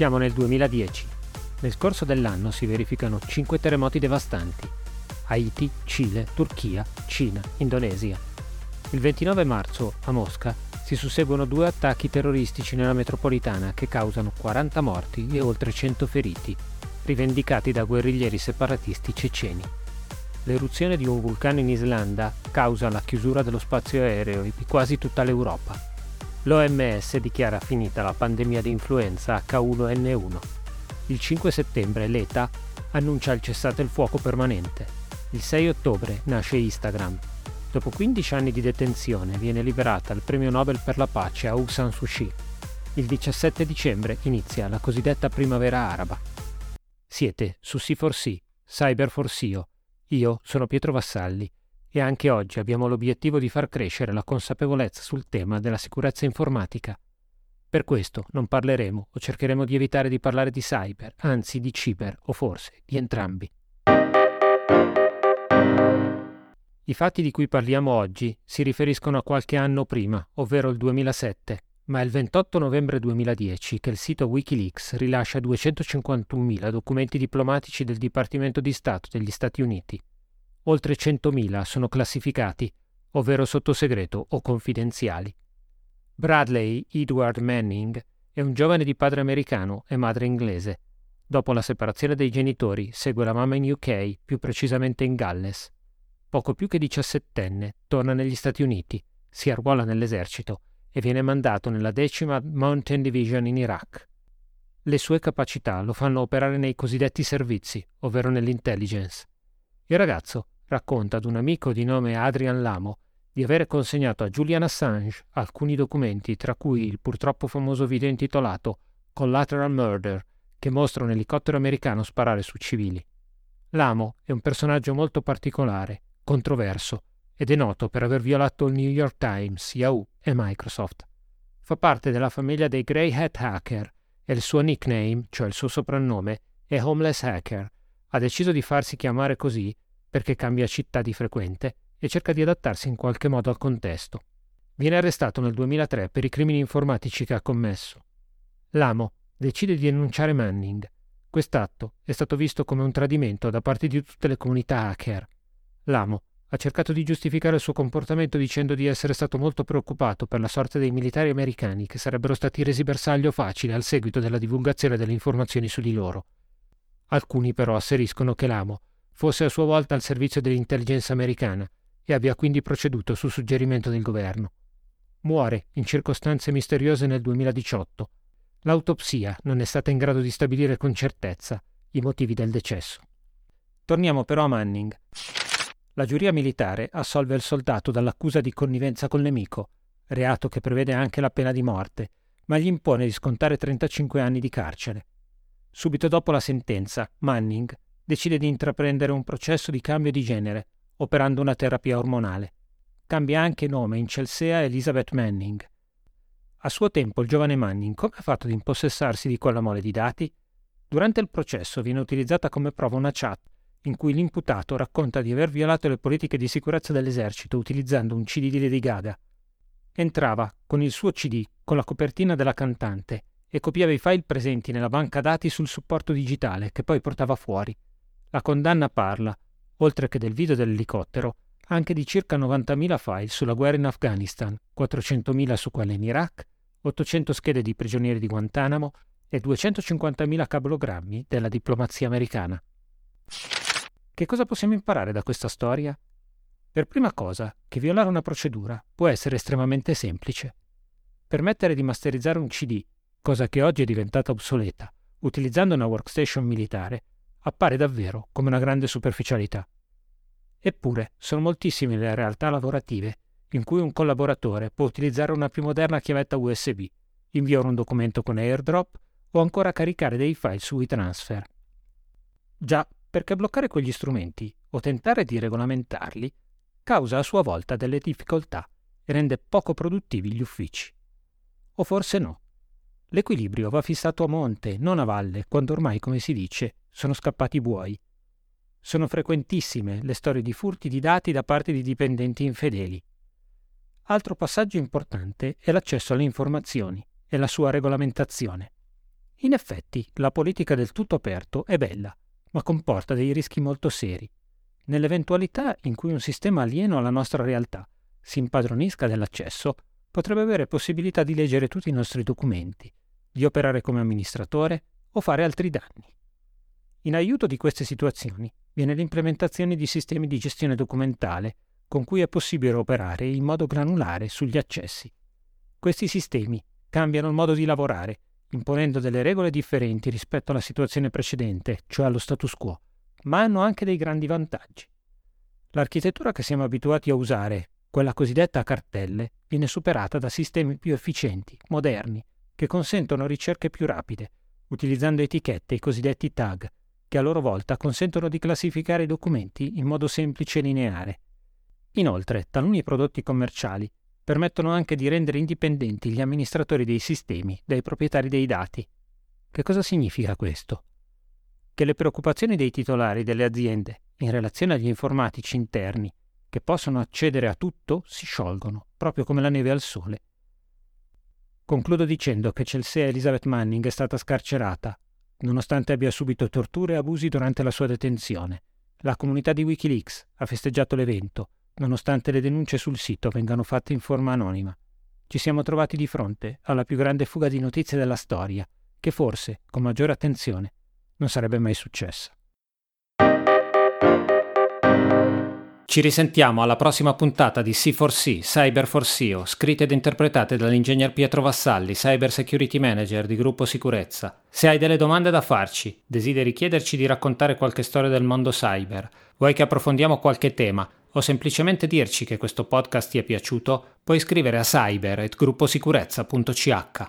Siamo nel 2010. Nel corso dell'anno si verificano 5 terremoti devastanti. Haiti, Cile, Turchia, Cina, Indonesia. Il 29 marzo, a Mosca, si susseguono due attacchi terroristici nella metropolitana che causano 40 morti e oltre 100 feriti, rivendicati da guerriglieri separatisti ceceni. L'eruzione di un vulcano in Islanda causa la chiusura dello spazio aereo di quasi tutta l'Europa. L'OMS dichiara finita la pandemia di influenza H1N1. Il 5 settembre l'ETA annuncia il cessate il fuoco permanente. Il 6 ottobre nasce Instagram. Dopo 15 anni di detenzione viene liberata il premio Nobel per la pace Aung San Suu Kyi. Il 17 dicembre inizia la cosiddetta primavera araba. Siete su C4C, Cyber 4 Io sono Pietro Vassalli e anche oggi abbiamo l'obiettivo di far crescere la consapevolezza sul tema della sicurezza informatica. Per questo non parleremo o cercheremo di evitare di parlare di cyber, anzi di ciber o forse di entrambi. I fatti di cui parliamo oggi si riferiscono a qualche anno prima, ovvero il 2007, ma è il 28 novembre 2010 che il sito Wikileaks rilascia 251.000 documenti diplomatici del Dipartimento di Stato degli Stati Uniti oltre 100.000 sono classificati, ovvero sotto segreto o confidenziali. Bradley Edward Manning è un giovane di padre americano e madre inglese. Dopo la separazione dei genitori segue la mamma in UK, più precisamente in Galles. Poco più che diciassettenne, torna negli Stati Uniti, si arruola nell'esercito e viene mandato nella decima Mountain Division in Iraq. Le sue capacità lo fanno operare nei cosiddetti servizi, ovvero nell'intelligence. Il ragazzo racconta ad un amico di nome Adrian Lamo di avere consegnato a Julian Assange alcuni documenti, tra cui il purtroppo famoso video intitolato Collateral Murder, che mostra un elicottero americano sparare su civili. Lamo è un personaggio molto particolare, controverso, ed è noto per aver violato il New York Times, Yahoo e Microsoft. Fa parte della famiglia dei Grey Hat Hacker e il suo nickname, cioè il suo soprannome, è Homeless Hacker, ha deciso di farsi chiamare così perché cambia città di frequente e cerca di adattarsi in qualche modo al contesto. Viene arrestato nel 2003 per i crimini informatici che ha commesso. L'amo decide di denunciare Manning. Quest'atto è stato visto come un tradimento da parte di tutte le comunità hacker. L'amo ha cercato di giustificare il suo comportamento dicendo di essere stato molto preoccupato per la sorte dei militari americani che sarebbero stati resi bersaglio facile al seguito della divulgazione delle informazioni su di loro. Alcuni però asseriscono che l'amo fosse a sua volta al servizio dell'intelligenza americana e abbia quindi proceduto su suggerimento del governo. Muore in circostanze misteriose nel 2018. L'autopsia non è stata in grado di stabilire con certezza i motivi del decesso. Torniamo però a Manning. La giuria militare assolve il soldato dall'accusa di connivenza col nemico, reato che prevede anche la pena di morte, ma gli impone di scontare 35 anni di carcere. Subito dopo la sentenza, Manning decide di intraprendere un processo di cambio di genere, operando una terapia ormonale. Cambia anche nome in Chelsea Elizabeth Manning. A suo tempo il giovane Manning come ha fatto ad impossessarsi di quella mole di dati? Durante il processo viene utilizzata come prova una chat in cui l'imputato racconta di aver violato le politiche di sicurezza dell'esercito utilizzando un CD di Lady Gaga. Entrava con il suo CD con la copertina della cantante e copiava i file presenti nella banca dati sul supporto digitale che poi portava fuori. La condanna parla, oltre che del video dell'elicottero, anche di circa 90.000 file sulla guerra in Afghanistan, 400.000 su quella in Iraq, 800 schede di prigionieri di Guantanamo e 250.000 cablogrammi della diplomazia americana. Che cosa possiamo imparare da questa storia? Per prima cosa, che violare una procedura può essere estremamente semplice. Permettere di masterizzare un CD cosa che oggi è diventata obsoleta, utilizzando una workstation militare, appare davvero come una grande superficialità. Eppure sono moltissime le realtà lavorative in cui un collaboratore può utilizzare una più moderna chiavetta USB, inviare un documento con AirDrop o ancora caricare dei file su WeTransfer. Già, perché bloccare quegli strumenti o tentare di regolamentarli causa a sua volta delle difficoltà e rende poco produttivi gli uffici. O forse no. L'equilibrio va fissato a monte, non a valle, quando ormai, come si dice, sono scappati i buoi. Sono frequentissime le storie di furti di dati da parte di dipendenti infedeli. Altro passaggio importante è l'accesso alle informazioni e la sua regolamentazione. In effetti, la politica del tutto aperto è bella, ma comporta dei rischi molto seri. Nell'eventualità in cui un sistema alieno alla nostra realtà si impadronisca dell'accesso, potrebbe avere possibilità di leggere tutti i nostri documenti, di operare come amministratore o fare altri danni. In aiuto di queste situazioni viene l'implementazione di sistemi di gestione documentale con cui è possibile operare in modo granulare sugli accessi. Questi sistemi cambiano il modo di lavorare, imponendo delle regole differenti rispetto alla situazione precedente, cioè allo status quo, ma hanno anche dei grandi vantaggi. L'architettura che siamo abituati a usare, quella cosiddetta a cartelle, viene superata da sistemi più efficienti, moderni, che consentono ricerche più rapide, utilizzando etichette, i cosiddetti tag, che a loro volta consentono di classificare i documenti in modo semplice e lineare. Inoltre, taluni prodotti commerciali permettono anche di rendere indipendenti gli amministratori dei sistemi dai proprietari dei dati. Che cosa significa questo? Che le preoccupazioni dei titolari delle aziende in relazione agli informatici interni, che possono accedere a tutto, si sciolgono, proprio come la neve al sole. Concludo dicendo che Chelsea Elizabeth Manning è stata scarcerata, nonostante abbia subito torture e abusi durante la sua detenzione. La comunità di Wikileaks ha festeggiato l'evento, nonostante le denunce sul sito vengano fatte in forma anonima. Ci siamo trovati di fronte alla più grande fuga di notizie della storia, che forse, con maggiore attenzione, non sarebbe mai successa. Ci risentiamo alla prossima puntata di C4C, Cyber for SEO, scritte ed interpretate dall'ingegner Pietro Vassalli, Cyber Security Manager di Gruppo Sicurezza. Se hai delle domande da farci, desideri chiederci di raccontare qualche storia del mondo cyber, vuoi che approfondiamo qualche tema o semplicemente dirci che questo podcast ti è piaciuto, puoi scrivere a cyber.grupposicurezza.ch.